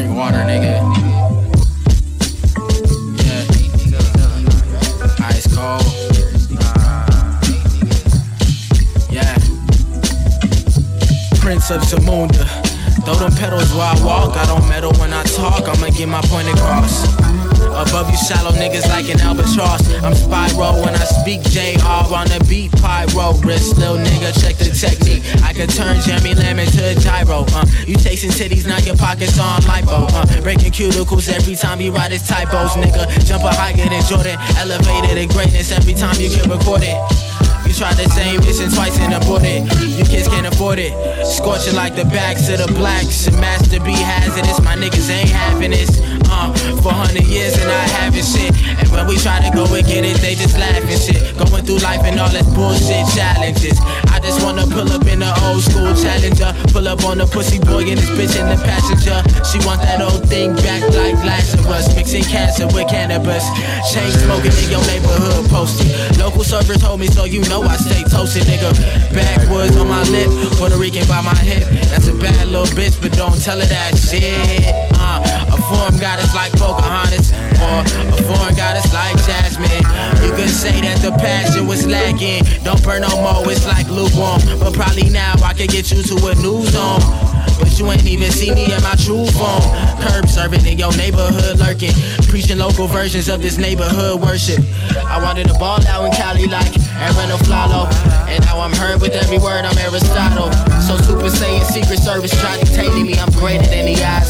drink water, nigga. Yeah. Ice cold. Yeah. Prince of Zamunda. Throw them petals while I walk. I don't meddle when I talk. I'ma get my point across. Above you shallow niggas like an albatross. I'm Spyro when I speak JR on the beat. Pyro wrist, little nigga, check the technique. I can turn Jeremy Lamb into a. Uh, you chasing titties, now your pockets on lipo. Uh, breaking cuticles every time you write his typos, nigga. Jump a higher than Jordan, elevated in greatness every time you can get recorded. You tried the same mission twice and aborted. You kids can't afford it. Scorching like the backs of the blacks. And Master B hazardous. My niggas ain't having this. Uh, for hundred years and I haven't shit. And when we try to go and get it, they just laugh and shit. Going through life and all this bullshit challenges. I Pull up on the pussy boy and this bitch in the passenger. She want that old thing back like Lazarus. Mixing cancer with cannabis. Chain smoking in your neighborhood posted. Local server told me so you know I stay toasted, nigga. Backwoods on my lip, Puerto Rican by my hip. That's a bad little bitch, but don't tell her that shit. Uh, a foreign goddess like Pocahontas, or a foreign goddess like Jasmine. You could say that the passion was lacking. Don't burn no more, it's like lukewarm. But probably now I could get you to a new zone. But you ain't even see me in my true form. Curb serving in your neighborhood lurking. Preaching local versions of this neighborhood worship. I wanted to ball out in Cali like Arron Afflalo. And now I'm heard with every word, I'm Aristotle. So Super Saiyan Secret Service try dictating me, I'm greater than the eyes can.